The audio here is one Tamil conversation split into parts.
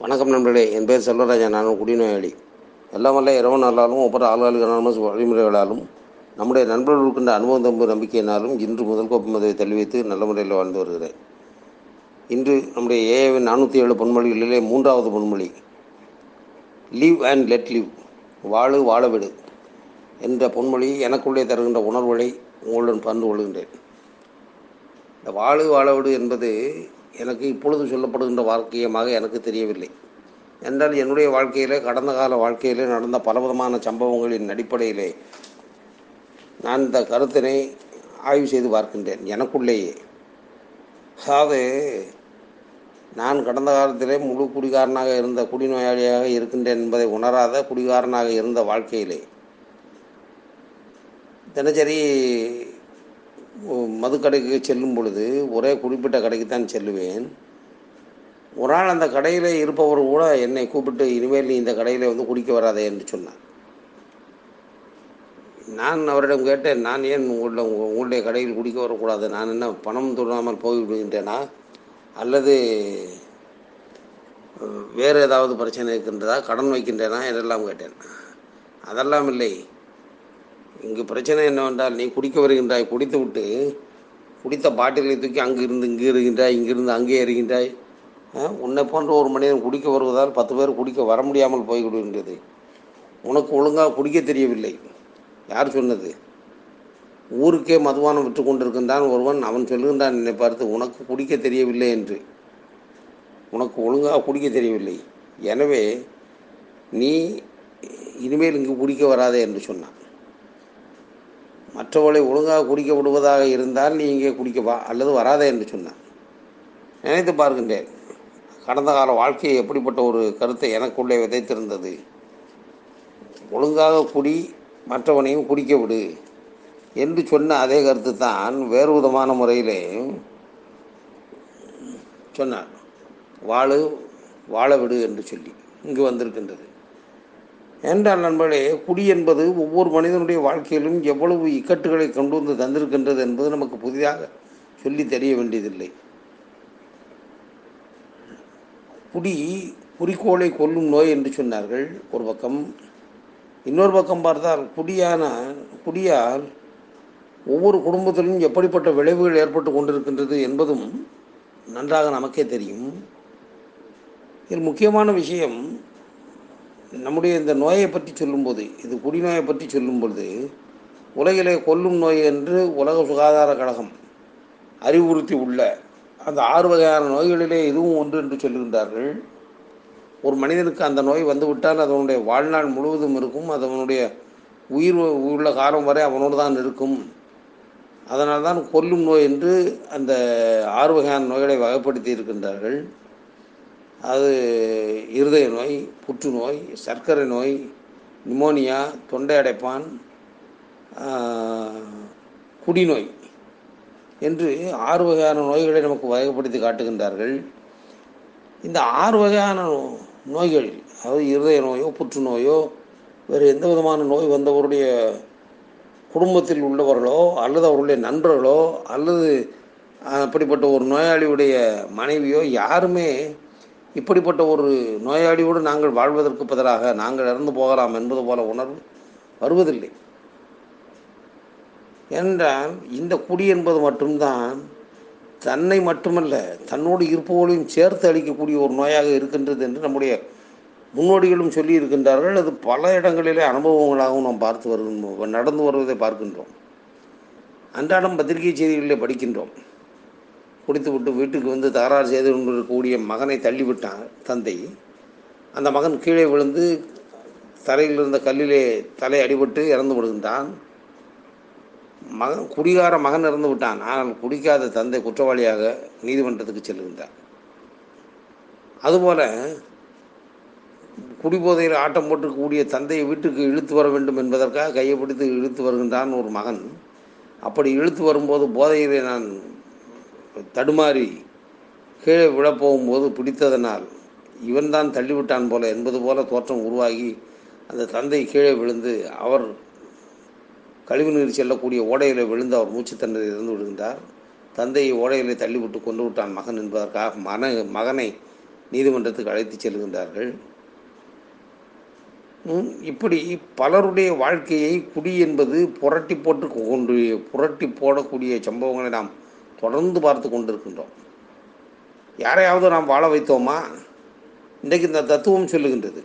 வணக்கம் நண்பர்களே என் பேர் செல்வராஜன் நான் குடிநோயாளி. எல்லாம் வல்ல இரவு நாளாலும் ஒவ்வொரு ஆளுகளுக்கான வழிமுறைகளாலும் நம்முடைய நண்பர்களுக்கின்ற அனுபவம் தம்பு நம்பிக்கையினாலும் இன்று முதல் கோப்பம் மதுவை தள்ளி வைத்து நல்ல முறையில் வாழ்ந்து வருகிறேன். இன்று நம்முடைய ஏஏவின் நானூற்றி ஏழு பொன்மொழிகளிலே மூன்றாவது பொன்மொழி லீவ் அண்ட் லெட் லீவ் வாழு வாழவிடு என்ற பொன்மொழி எனக்குள்ளே தருகின்ற உணர்வுகளை உங்களுடன் பகிர்ந்து கொள்கின்றேன். இந்த வாழு வாழவிடு என்பது எனக்கு இப்பொழுது சொல்லப்படுகின்ற வாக்கியமாக எனக்கு தெரியவில்லை. என்றால் என்னுடைய வாழ்க்கையிலே கடந்த கால வாழ்க்கையிலே நடந்த பலவிதமான சம்பவங்களின் அடிப்படையிலே நான் இந்த கருத்தினை ஆய்வு செய்து பார்க்கின்றேன். எனக்குள்ளேயே. அதாவது நான் கடந்த காலத்திலே முழு குடிகாரனாக இருந்த குடிநோயாளியாக இருக்கின்றேன் என்பதை உணராத குடிகாரனாக இருந்த வாழ்க்கையிலே தினசரி மதுக்கடைக்கு செல்லும் பொழுது ஒரே குறிப்பிட்ட கடைக்கு தான் செல்லுவேன். ஒரு நாள் அந்த கடையில் இருப்பவர் கூட என்னை கூப்பிட்டு இனிமேல் நீ இந்த கடையில் வந்து குடிக்க வராதே என்று சொன்னார். நான் அவரிடம் கேட்டேன் நான் ஏன் உங்களுடைய உங்களுடைய கடையில் குடிக்க வரக்கூடாது? நான் என்ன பணம் தொடாமல் போய்விடுகின்றேனா? அல்லது வேறு ஏதாவது பிரச்சனை இருக்கின்றதா? கடன் வைக்கின்றேனா? என்றெல்லாம் கேட்டேன். அதெல்லாம் இல்லை. இங்கு பிரச்சனை என்னவென்றால் நீ குடிக்க வருகின்றாய் குடித்து விட்டு குடித்த பாட்டிலை தூக்கி அங்கு இருந்து இங்கே இருக்கின்றாய் இங்கிருந்து அங்கே இருக்கின்றாய் உன்னை போன்ற ஒரு மனிதன் குடிக்க வருவதால் பத்து பேர் குடிக்க வர முடியாமல் போய்விடுகின்றது. உனக்கு ஒழுங்காக குடிக்க தெரியவில்லை. யார் சொன்னது? ஊருக்கே மதுபானம் விற்று கொண்டிருக்கின்றான் ஒருவன் அவன் சொல்லுகின்றான் என்னை பார்த்து உனக்கு குடிக்க தெரியவில்லை என்று. உனக்கு ஒழுங்காக குடிக்க தெரியவில்லை. எனவே நீ இனிமேல் இங்கு குடிக்க வராதே என்று சொன்னான். மற்றவர்களை ஒழுங்காக குடிக்க விடுவதாக இருந்தால் நீ இங்கே குடிக்க வா அல்லது வராதே என்று சொன்னான் நினைத்து பார்க்கின்றேன் கடந்த கால வாழ்க்கையை எப்படிப்பட்ட ஒரு கருத்தை எனக்குள்ளே விதைத்திருந்தது. ஒழுங்காக குடி மற்றவனையும் குடிக்க விடு என்று சொன்ன அதே கருத்து தான் வேறு விதமான முறையிலே சொன்னார். வாழு வாழ விடு என்று சொல்லி இங்கு வந்திருக்கின்றது. என்றால் நண்பர்களே குடி என்பது ஒவ்வொரு மனிதனுடைய வாழ்க்கையிலும் எவ்வளவு இக்கட்டுகளை கொண்டு வந்து தந்திருக்கின்றது என்பது நமக்கு புதிதாக சொல்லி தெரிய வேண்டியதில்லை. குடி குறிக்கோளை கொல்லும் நோய் என்று சொன்னார்கள் ஒரு பக்கம். இன்னொரு பக்கம் பார்த்தால் குடியான குடியால் ஒவ்வொரு குடும்பத்திலும் எப்படிப்பட்ட விளைவுகள் ஏற்பட்டு கொண்டிருக்கின்றது என்பதும் நன்றாக நமக்கே தெரியும். இதில் முக்கியமான விஷயம் நம்முடைய இந்த நோயை பற்றி சொல்லும்போது இது குடிநோயை பற்றி சொல்லும்பொழுது உலகிலே கொல்லும் நோய் என்று உலக சுகாதார கழகம் அறிவுறுத்தி உள்ள அந்த ஆறு வகையான நோய்களிலே இதுவும் ஒன்று என்று சொல்லுகின்றார்கள். ஒரு மனிதனுக்கு அந்த நோய் வந்துவிட்டால் அதனுடைய வாழ்நாள் முழுவதும் இருக்கும். அதனுடைய உயிர் உள்ள காலம் வரை அவனோடு தான் இருக்கும். அதனால் தான் கொல்லும் நோய் என்று அந்த ஆறு வகையான நோய்களை வகைப்படுத்தி இருக்கின்றார்கள். அது இருதய நோய் புற்றுநோய் சர்க்கரை நோய் நிமோனியா தொண்டை அடைப்பான் குடிநோய் என்று ஆறு வகையான நோய்களை நமக்கு வகைப்படுத்தி காட்டுகின்றார்கள். இந்த ஆறு வகையான நோய்களில் அதாவது இருதய நோயோ புற்றுநோயோ வேறு எந்த விதமான நோய் வந்தவருடைய குடும்பத்தில் உள்ளவர்களோ அல்லது அவருடைய நண்பர்களோ அல்லது அப்படிப்பட்ட ஒரு நோயாளியுடைய மனைவியோ யாருமே இப்படிப்பட்ட ஒரு நோயாளியோடு நாங்கள் வாழ்வதற்கு பதிலாக நாங்கள் இறந்து போகலாம் என்பது போல உணர்வு வருவதில்லை. என்றால் இந்த குடி என்பது மட்டும்தான் தன்னை மட்டுமல்ல தன்னோடு இருப்பவர்களையும் சேர்த்து அளிக்கக்கூடிய ஒரு நோயாக இருக்கின்றது என்று நம்முடைய முன்னோடிகளும் சொல்லி இருக்கின்றார்கள். அது பல இடங்களிலே அனுபவங்களாகவும் நாம் பார்த்து வருகின்றோம் நடந்து வருவதை பார்க்கின்றோம். அன்றாடம் பத்திரிகை செய்திகளிலே படிக்கின்றோம். குடித்துவிட்டு வீட்டுக்கு வந்து தகராறு செய்து கொண்டிருக்கக்கூடிய மகனை தள்ளிவிட்டான் தந்தை. அந்த மகன் கீழே விழுந்து தரையில் இருந்த கல்லிலே தலை அடிபட்டு இறந்து விடுகின்றான். மகன் குடிகார மகன் இறந்து விட்டான். ஆனால் குடிக்காத தந்தை குற்றவாளியாக நீதிமன்றத்துக்கு செல்கின்றார். அதுபோல குடிபோதையில் ஆட்டம் போட்டுக்கூடிய தந்தையை வீட்டுக்கு இழுத்து வர வேண்டும் என்பதற்காக கையை பிடித்து இழுத்து வருகின்றான் ஒரு மகன். அப்படி இழுத்து வரும்போது போதையிலே நான் தடுமாறி கீழே விழப்போகும்போது பிடித்ததனால் இவன்தான் தள்ளிவிட்டான் போல என்பது போல தோற்றம் உருவாகி அந்த தந்தை கீழே விழுந்து அவர் கழிவுநீர் செல்லக்கூடிய ஓடையில் விழுந்து அவர் மூச்சுத்தண்ணீர் இறந்து விடுகின்றார். தந்தையை ஓடையிலே தள்ளிவிட்டு கொண்டு விட்டான் மகன் என்பதற்காக மன மகனை நீதிமன்றத்துக்கு அழைத்து செல்கின்றார்கள். இப்படி பலருடைய வாழ்க்கையை குடி என்பது புரட்டி போட்டு கொண்டு புரட்டி போடக்கூடிய சம்பவங்களை நாம் தொடர்ந்து பார்த்து கொண்டிருக்கின்றோம். யாரையாவது நாம் வாழ வைத்தோமா? இன்றைக்கு இந்த தத்துவம் சொல்லுகின்றது.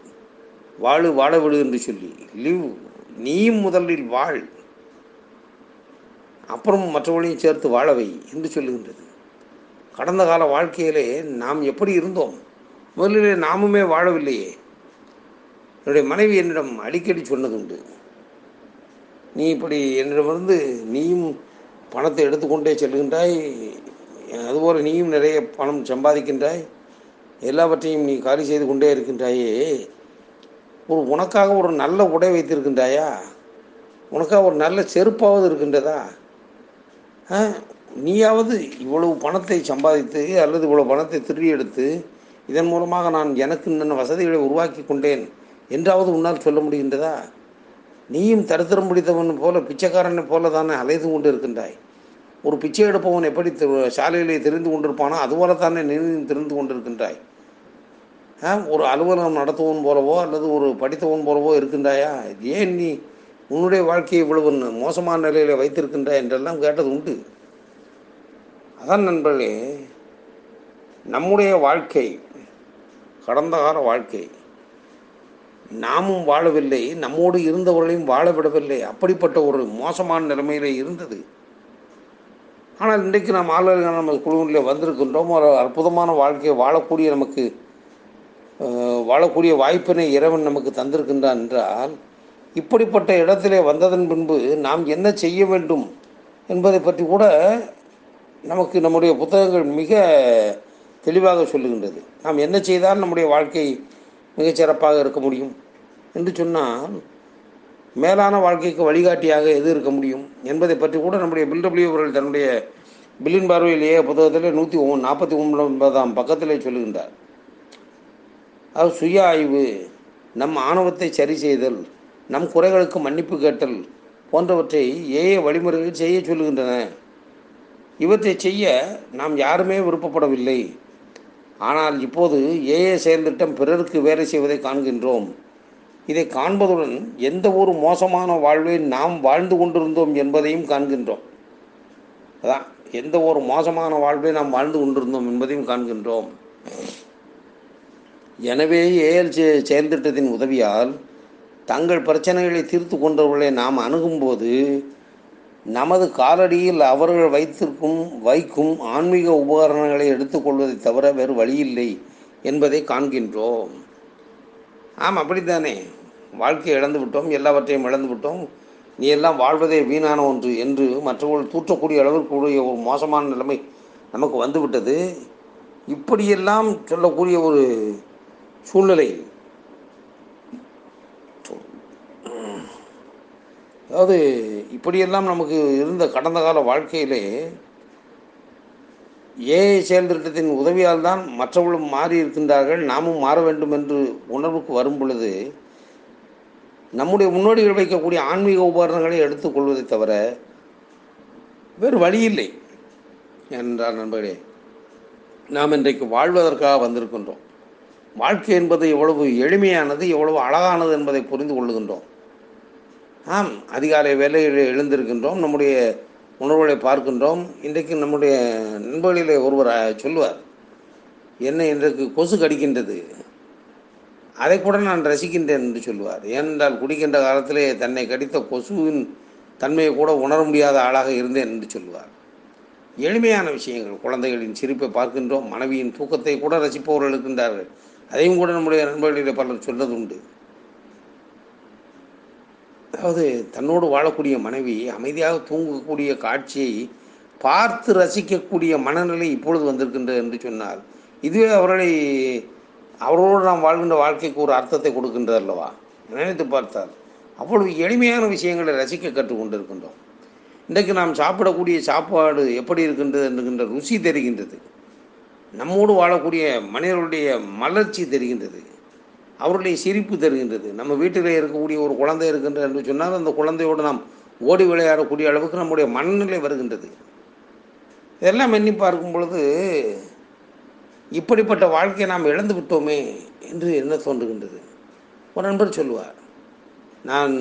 வாழு வாழ விடு என்று சொல்லி லிவ் நீயும் முதலில் வாழ். அப்புறம் மற்றவர்களையும் சேர்த்து வாழவை என்று சொல்லுகின்றது. கடந்த கால வாழ்க்கையிலே நாம் எப்படி இருந்தோம்? முதலிலே நாமுமே வாழவில்லையே. என்னுடைய மனைவி என்னிடம் அடிக்கடி சொன்னதுண்டு நீ இப்படி என்னிடமிருந்து நீயும் பணத்தை எடுத்துக்கொண்டே செல்கின்றாய். அதுபோல் நீயும் நிறைய பணம் சம்பாதிக்கின்றாய். எல்லாவற்றையும் நீ காலி செய்து கொண்டே இருக்கின்றாயே. ஒரு உனக்காக ஒரு நல்ல உடை வைத்திருக்கின்றாயா? உனக்காக ஒரு நல்ல செருப்பாவது இருக்கின்றதா? ஆ, நீயாவது இவ்வளவு பணத்தை சம்பாதித்து அல்லது இவ்வளவு பணத்தை திருடி எடுத்து இதன் மூலமாக நான் எனக்கு இன்னும் வசதிகளை உருவாக்கி கொண்டேன் என்றாவது உன்னால் சொல்ல முடிகின்றதா? நீயும் தரித்திரம் பிடித்தவன் போல பிச்சைக்காரனை போல தானே அலைந்து கொண்டு இருக்கின்றாய் ஒரு பிச்சை எடுப்பவன் எப்படி சாலையிலே தெரிந்து கொண்டிருப்பானோ அதுபோல தானே நீ தெரிந்து கொண்டிருக்கின்றாய். ஆ, ஒரு அலுவலகம் நடத்துவன் போலவோ அல்லது ஒரு படித்தவன் போலவோ இருக்கின்றாயா? ஏன் நீ உன்னுடைய வாழ்க்கையை இவ்வளவு மோசமான நிலையில் வைத்திருக்கின்றாய் என்றெல்லாம் கேட்டது உண்டு. அதான் நண்பர்களே நம்முடைய வாழ்க்கை கடந்த கால வாழ்க்கை நாமும் வாழவில்லை நம்மோடு இருந்தவர்களையும் வாழ விடவில்லை. அப்படிப்பட்ட ஒரு மோசமான நிலைமையில் இருந்தது. ஆனால் இன்றைக்கு நாம் ஆளுநர்கள் நம்ம குழுவில் வந்திருக்கின்றோம். ஒரு அற்புதமான வாழ்க்கையை வாழக்கூடிய நமக்கு வாழக்கூடிய வாய்ப்பினை இறைவன் நமக்கு தந்திருக்கின்றான் என்றால் இப்படிப்பட்ட இடத்திலே வந்ததன் பின்பு நாம் என்ன செய்ய வேண்டும் என்பதை பற்றி கூட நமக்கு நம்முடைய புத்தகங்கள் மிக தெளிவாக சொல்லுகின்றது. நாம் என்ன செய்தால் நம்முடைய வாழ்க்கை மிகச் சிறப்பாக இருக்க முடியும்? என்று சொன்னால் மேலான வாழ்க்கைக்கு வழிகாட்டியாக எது இருக்க முடியும் என்பதை பற்றி கூட நம்முடைய பில்டபிள்யூ அவர்கள் தன்னுடைய பில்லின் பார்வையிலேயே புத்தகத்திலே நூற்றி நாற்பத்தி ஒன்பதாம் பக்கத்திலே சொல்லுகின்றார். அது சுய ஆய்வு நம் ஆணவத்தை சரி செய்தல் நம் குறைகளுக்கு மன்னிப்பு கேட்டல் போன்றவற்றை ஏய வழிமுறைகள் செய்ய சொல்லுகின்றன. இவற்றை செய்ய நாம் யாருமே விருப்பப்படவில்லை. ஆனால் இப்போது ஏஏ செயல்திட்டம் பிறருக்கு வேலை செய்வதை காண்கின்றோம். இதை காண்பதுடன் எந்த ஒரு மோசமான வாழ்வை நாம் வாழ்ந்து கொண்டிருந்தோம் என்பதையும் காண்கின்றோம். அதான் எந்த ஒரு மோசமான வாழ்வை நாம் வாழ்ந்து கொண்டிருந்தோம் என்பதையும் காண்கின்றோம். எனவே ஏஎல் செயல்திட்டத்தின் உதவியால் தங்கள் பிரச்சனைகளை தீர்த்து கொண்டவர்களை நாம் அணுகும்போது நமது காலடியில் அவர்கள் வைத்திருக்கும் வைக்கும் ஆன்மீக உபகரணங்களை எடுத்துக்கொள்வதை தவிர வேறு வழியில்லை என்பதை காண்கின்றோம். ஆமாம் அப்படித்தானே? வாழ்க்கையை இழந்து விட்டோம் எல்லாவற்றையும் இழந்து விட்டோம். நீ எல்லாம் வாழ்வதே வீணான ஒன்று என்று மற்றவர்கள் தூற்றக்கூடிய அளவிற்கு கூடிய ஒரு மோசமான நிலைமை நமக்கு வந்துவிட்டது இப்படியெல்லாம் சொல்லக்கூடிய ஒரு சூழ்நிலை. அதாவது இப்படியெல்லாம் நமக்கு இருந்த கடந்த கால வாழ்க்கையிலே ஏஐ செயல்திட்டத்தின் உதவியால் தான் மற்றவர்களும் மாறி இருக்கின்றார்கள் நாமும் மாற வேண்டும் என்று உணர்வுக்கு வரும் பொழுது நம்முடைய முன்னோடிகள் வைக்கக்கூடிய ஆன்மீக உபகரணங்களை எடுத்துக்கொள்வதை தவிர வேறு வழி இல்லை என்றார் நண்பர்களே. நாம் இன்றைக்கு வாழ்வதற்காக வந்திருக்கின்றோம். வாழ்க்கை என்பது எவ்வளவு எளிமையானது எவ்வளவு அழகானது என்பதை புரிந்து கொள்ளுகின்றோம். ஆம் அதிகாலை வேலையில் எழுந்திருக்கின்றோம். நம்முடைய உணர்வுகளை பார்க்கின்றோம். இன்றைக்கு நம்முடைய நண்பர்களிலே ஒருவர் சொல்லுவார் என்ன இன்றைக்கு கொசு கடிக்கின்றது? அதை கூட நான் ரசிக்கின்றேன் என்று சொல்லுவார். ஏனென்றால் குடிக்கின்ற காலத்திலே தன்னை கடித்த கொசுவின் தன்மையை கூட உணர முடியாத ஆளாக இருந்தேன் என்று சொல்லுவார். எளிமையான விஷயங்கள் குழந்தைகளின் சிரிப்பை பார்க்கின்றோம் மனைவியின் தூக்கத்தை கூட ரசிப்பவர்கள் இருக்கின்றார்கள். அதையும் கூட நம்முடைய நண்பர்களிடையே பலர் சொன்னது உண்டு அதாவது தன்னோடு வாழக்கூடிய மனைவி அமைதியாக தூங்கக்கூடிய காட்சியை பார்த்து ரசிக்கக்கூடிய மனநிலை இப்பொழுது வந்திருக்கின்றது என்று சொன்னார் இதுவே அவர்களை அவரோடு நாம் வாழ்கின்ற வாழ்க்கைக்கு ஒரு அர்த்தத்தை கொடுக்கின்றது அல்லவா? நினைத்து பார்த்தார் அவ்வளவு எளிமையான விஷயங்களை ரசிக்க கற்றுக்கொண்டிருக்கின்றோம் இன்றைக்கு நாம் சாப்பிடக்கூடிய சாப்பாடு எப்படி இருக்கின்றது என்கின்ற ருசி தெரிகின்றது. நம்மோடு வாழக்கூடிய மனிதர்களுடைய மலர்ச்சி தெரிகின்றது. அவருடைய சிரிப்பு தருகின்றது. நம்ம வீட்டில் இருக்கக்கூடிய ஒரு குழந்தை இருக்கின்றது என்று சொன்னால் அந்த குழந்தையோடு நாம் ஓடி விளையாடக்கூடிய அளவுக்கு நம்முடைய மனநிலை வருகின்றது. இதெல்லாம் எண்ணி பார்க்கும் பொழுது இப்படிப்பட்ட வாழ்க்கையை நாம் இழந்து விட்டோமே என்று என்ன தோன்றுகின்றது? ஒரு நண்பர் சொல்லுவார் நான்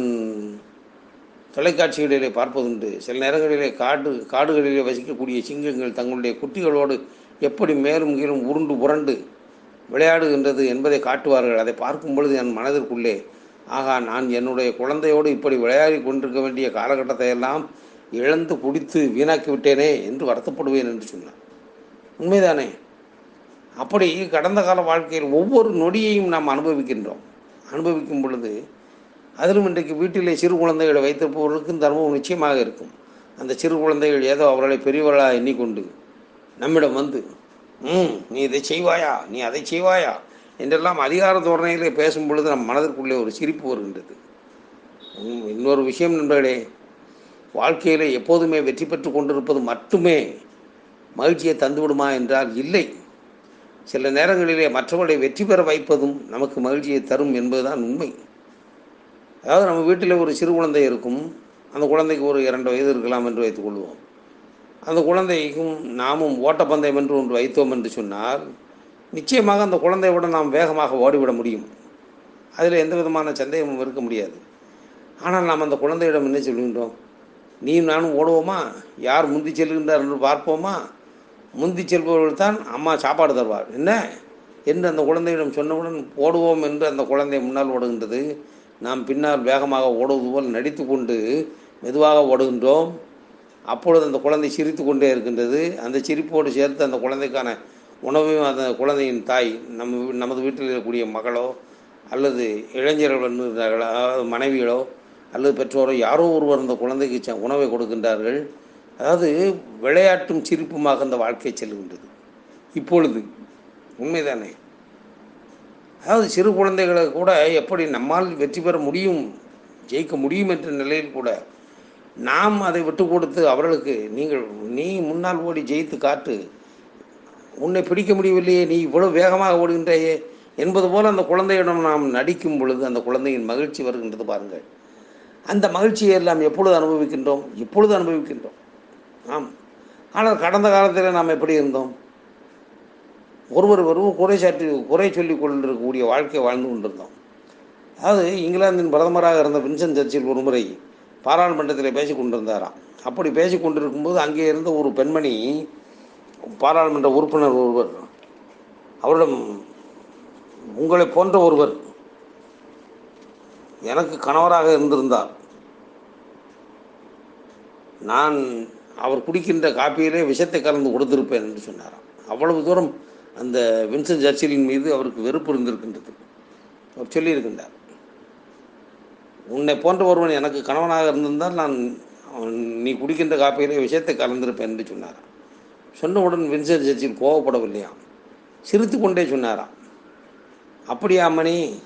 தொலைக்காட்சிகளிலே பார்ப்பதுண்டு சில நேரங்களிலே காடு காடுகளிலே வசிக்கக்கூடிய சிங்கங்கள் தங்களுடைய குட்டிகளோடு எப்படி மேலும் கீழும் உருண்டு புரண்டு விளையாடுகின்றது என்பதை காட்டுவார்கள். அதை பார்க்கும் பொழுது என் மனதிற்குள்ளே ஆகா நான் என்னுடைய குழந்தையோடு இப்படி விளையாடி கொண்டிருக்க வேண்டிய காலகட்டத்தை எல்லாம் இழந்து குடித்து வீணாக்கி விட்டேனே என்று வருத்தப்படுவேன் என்று சொன்னான் உண்மைதானே? அப்படி கடந்த கால வாழ்க்கையில் ஒவ்வொரு நொடியையும் நாம் அனுபவிக்கின்றோம். அனுபவிக்கும் பொழுது அதிலும் இன்றைக்கு வீட்டிலே சிறு குழந்தைகளை வைத்திருப்பவர்களுக்கும் இந்த அனுபவம் நிச்சயமாக இருக்கும். அந்த சிறு குழந்தைகள் ஏதோ அவர்களை பெரியவர்களாக எண்ணிக்கொண்டு நம்மிடம் வந்து ம் நீ இதை செய்வாயா? நீ அதை செய்வாயா? என்றெல்லாம் அதிகார தோரணையிலே பேசும் பொழுது நம் மனதிற்குள்ளே ஒரு சிரிப்பு வருகின்றது. இன்னொரு விஷயம் நண்பர்களே வாழ்க்கையில் எப்போதுமே வெற்றி பெற்று கொண்டிருப்பது மட்டுமே மகிழ்ச்சியை தந்துவிடுமா என்றால் இல்லை. சில நேரங்களிலே மற்றவர்களை வெற்றி பெற வைப்பதும் நமக்கு மகிழ்ச்சியை தரும் என்பதுதான் உண்மை. அதாவது நம்ம வீட்டில் ஒரு சிறு குழந்தை இருக்கும். அந்த குழந்தைக்கு ஒரு இரண்டு வயது இருக்கலாம் என்று வைத்துக்கொள்வோம் அந்த குழந்தைக்கும் நாமும் ஓட்டப்பந்தயம் என்று ஒன்று வைத்தோம் என்று சொன்னால் நிச்சயமாக அந்த குழந்தையோட விட நாம் வேகமாக ஓடிவிட முடியும். அதில் எந்த விதமான சந்தேகமும் இருக்க முடியாது. ஆனால் நாம் அந்த குழந்தையிடம் என்ன சொல்கின்றோம்? நீ நானும் ஓடுவோமா? யார் முந்தி செல்கின்றார் என்று பார்ப்போமா? முந்தி செல்பவர்கள் தான் அம்மா சாப்பாடு தருவார். என்ன? என்று அந்த குழந்தையிடம் சொன்னவுடன் ஓடுவோம் என்று அந்த குழந்தை முன்னால் ஓடுகின்றது. நாம் பின்னால் வேகமாக ஓடுவது போல் நடித்து கொண்டு மெதுவாக ஓடுகின்றோம். அப்பொழுது அந்த குழந்தை சிரித்து கொண்டே இருக்கின்றது. அந்த சிரிப்போடு சேர்த்து அந்த குழந்தைக்கான உணவையும் அந்த குழந்தையின் தாய் நம்ம வீ- நமது வீட்டில் இருக்கக்கூடிய மகளோ அல்லது இளைஞர்கள் அதாவது மனைவிகளோ அல்லது பெற்றோரோ யாரோ ஒருவர் அந்த குழந்தைக்கு உணவை கொடுக்கின்றார்கள். அதாவது விளையாட்டும் சிரிப்புமாக அந்த வாழ்க்கை செல்கின்றது. இப்பொழுது உண்மைதானே? அதாவது சிறு குழந்தைகளை கூட எப்படி நம்மால் வெற்றி பெற முடியும் ஜெயிக்க முடியும் என்ற நிலையில் கூட நாம் அதை விட்டு கொடுத்து அவர்களுக்கு நீங்கள் நீ முன்னால் ஓடி ஜெயித்து காட்டு உன்னை பிடிக்க முடியவில்லையே நீ இவ்வளவு வேகமாக ஓடுகின்றாயே என்பது போல அந்த குழந்தையிடம் நாம் நடிக்கும் பொழுது அந்த குழந்தையின் மகிழ்ச்சி வருகின்றது பாருங்கள். அந்த மகிழ்ச்சியை எல்லாம் எப்பொழுது அனுபவிக்கின்றோம்? இப்பொழுது அனுபவிக்கின்றோம். ஆம். ஆனால் கடந்த காலத்தில் நாம் எப்படி இருந்தோம்? ஒருவர் ஒருவர் குறை சாற்றி குறை சொல்லிக் கொண்டிருக்கக்கூடிய வாழ்க்கை வாழ்ந்து கொண்டிருந்தோம். அதாவது இங்கிலாந்தின் பிரதமராக இருந்த வின்சன் சர்ச்சில் ஒரு முறை பாராளுமன்றத்தில் பேசி கொண்டிருந்தாராம் அப்படி பேசி கொண்டிருக்கும்போது அங்கே இருந்த ஒரு பெண்மணி பாராளுமன்ற உறுப்பினர் ஒருவர் அவரிடம் உங்களை போன்ற ஒருவர் எனக்கு கணவராக இருந்திருந்தார். நான் அவர் குடிக்கின்ற காப்பியிலே விஷத்தை கலந்து கொடுத்திருப்பேன் என்று சொன்னாராம். அவ்வளவு தூரம் அந்த வின்சன் சர்ச்சிலின் மீது அவருக்கு வெறுப்பு இருந்திருக்கின்றது. அவர் சொல்லியிருக்கின்றார் உன்னை போன்ற ஒருவன் எனக்கு கணவனாக இருந்திருந்தால் நான் அவன் நீ குடிக்கின்ற காப்பியிலே விஷயத்தை கலந்திருப்பேன் என்று சொன்னாராம். சொன்னவுடன் வின்சர் சர்ச்சில் கோவப்படவில்லையாம் சிரித்து கொண்டே சொன்னாராம். அப்படியா மணி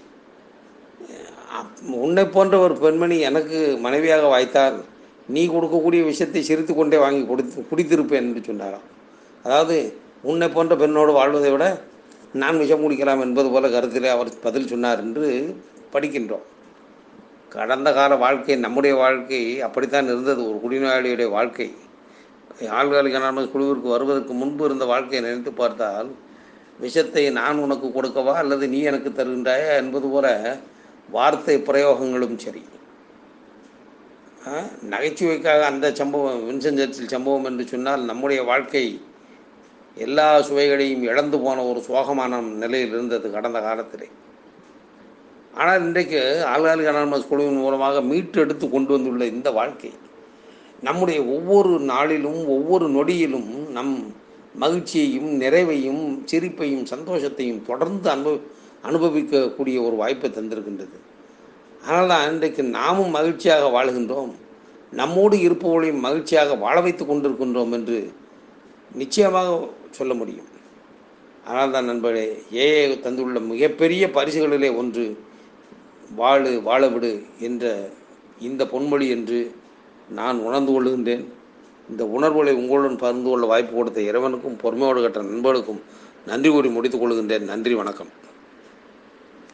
அப்- உன்னை போன்ற ஒரு பெண்மணி எனக்கு மனைவியாக வாய்த்தால் நீ கொடுக்கக்கூடிய விஷயத்தை சிரித்து கொண்டே வாங்கி கொடுத்து குடித்திருப்பேன் என்று சொன்னாராம். அதாவது உன்னை போன்ற பெண்ணோடு வாழ்வதை விட நான் விஷம் குடிக்கலாம் என்பது போல கருத்திலே அவர் பதில் சொன்னார் என்று படிக்கின்றோம். கடந்த கால வாழ்க்கை நம்முடைய வாழ்க்கை அப்படித்தான் இருந்தது. ஒரு குடிநோயாளியுடைய வாழ்க்கை. ஆள்காலிக் குழுவிற்கு வருவதற்கு முன்பு இருந்த வாழ்க்கையை நினைத்து பார்த்தால் விஷத்தை நான் உனக்கு கொடுக்கவா அல்லது நீ எனக்கு தருகின்றாயா என்பது போல வார்த்தை பிரயோகங்களும் சரி. நகைச்சுவைக்காக அந்த சம்பவம் வின்சென்ட் சர்ச்சில் சம்பவம் என்று சொன்னால் நம்முடைய வாழ்க்கை எல்லா சுவைகளையும் இழந்து போன ஒரு சோகமான நிலையில் இருந்தது கடந்த காலத்திலே. ஆனால் இன்றைக்கு ஆள்காலிக் அனானமஸ் குழுவின் மூலமாக மீட்டு எடுத்து கொண்டு வந்துள்ள இந்த வாழ்க்கை நம்முடைய ஒவ்வொரு நாளிலும் ஒவ்வொரு நொடியிலும் நம் மகிழ்ச்சியையும் நிறைவையும் சிரிப்பையும் சந்தோஷத்தையும் தொடர்ந்து அனுபவி அனுபவிக்கக்கூடிய ஒரு வாய்ப்பை தந்திருக்கின்றது. அதனால் தான் இன்றைக்கு நாமும் மகிழ்ச்சியாக வாழுகின்றோம் நம்மோடு இருப்பவர்களையும் மகிழ்ச்சியாக வாழ வைத்து கொண்டிருக்கின்றோம் என்று நிச்சயமாக சொல்ல முடியும். ஆனால் தான் நண்பர்களே ஏஏ தந்துள்ள மிகப்பெரிய பரிசுகளிலே ஒன்று வாழு வாழவிடு என்ற இந்த பொன்மொழி என்று நான் உணர்ந்து கொள்கின்றேன். இந்த உணர்வுகளை உங்களுடன் பகிர்ந்து கொள்ள வாய்ப்பு கொடுத்த இறைவனுக்கும் பொறுமையோடு கற்ற நண்பர்களுக்கும் நன்றி கூறி முடித்துக் கொள்கின்றேன். நன்றி வணக்கம்.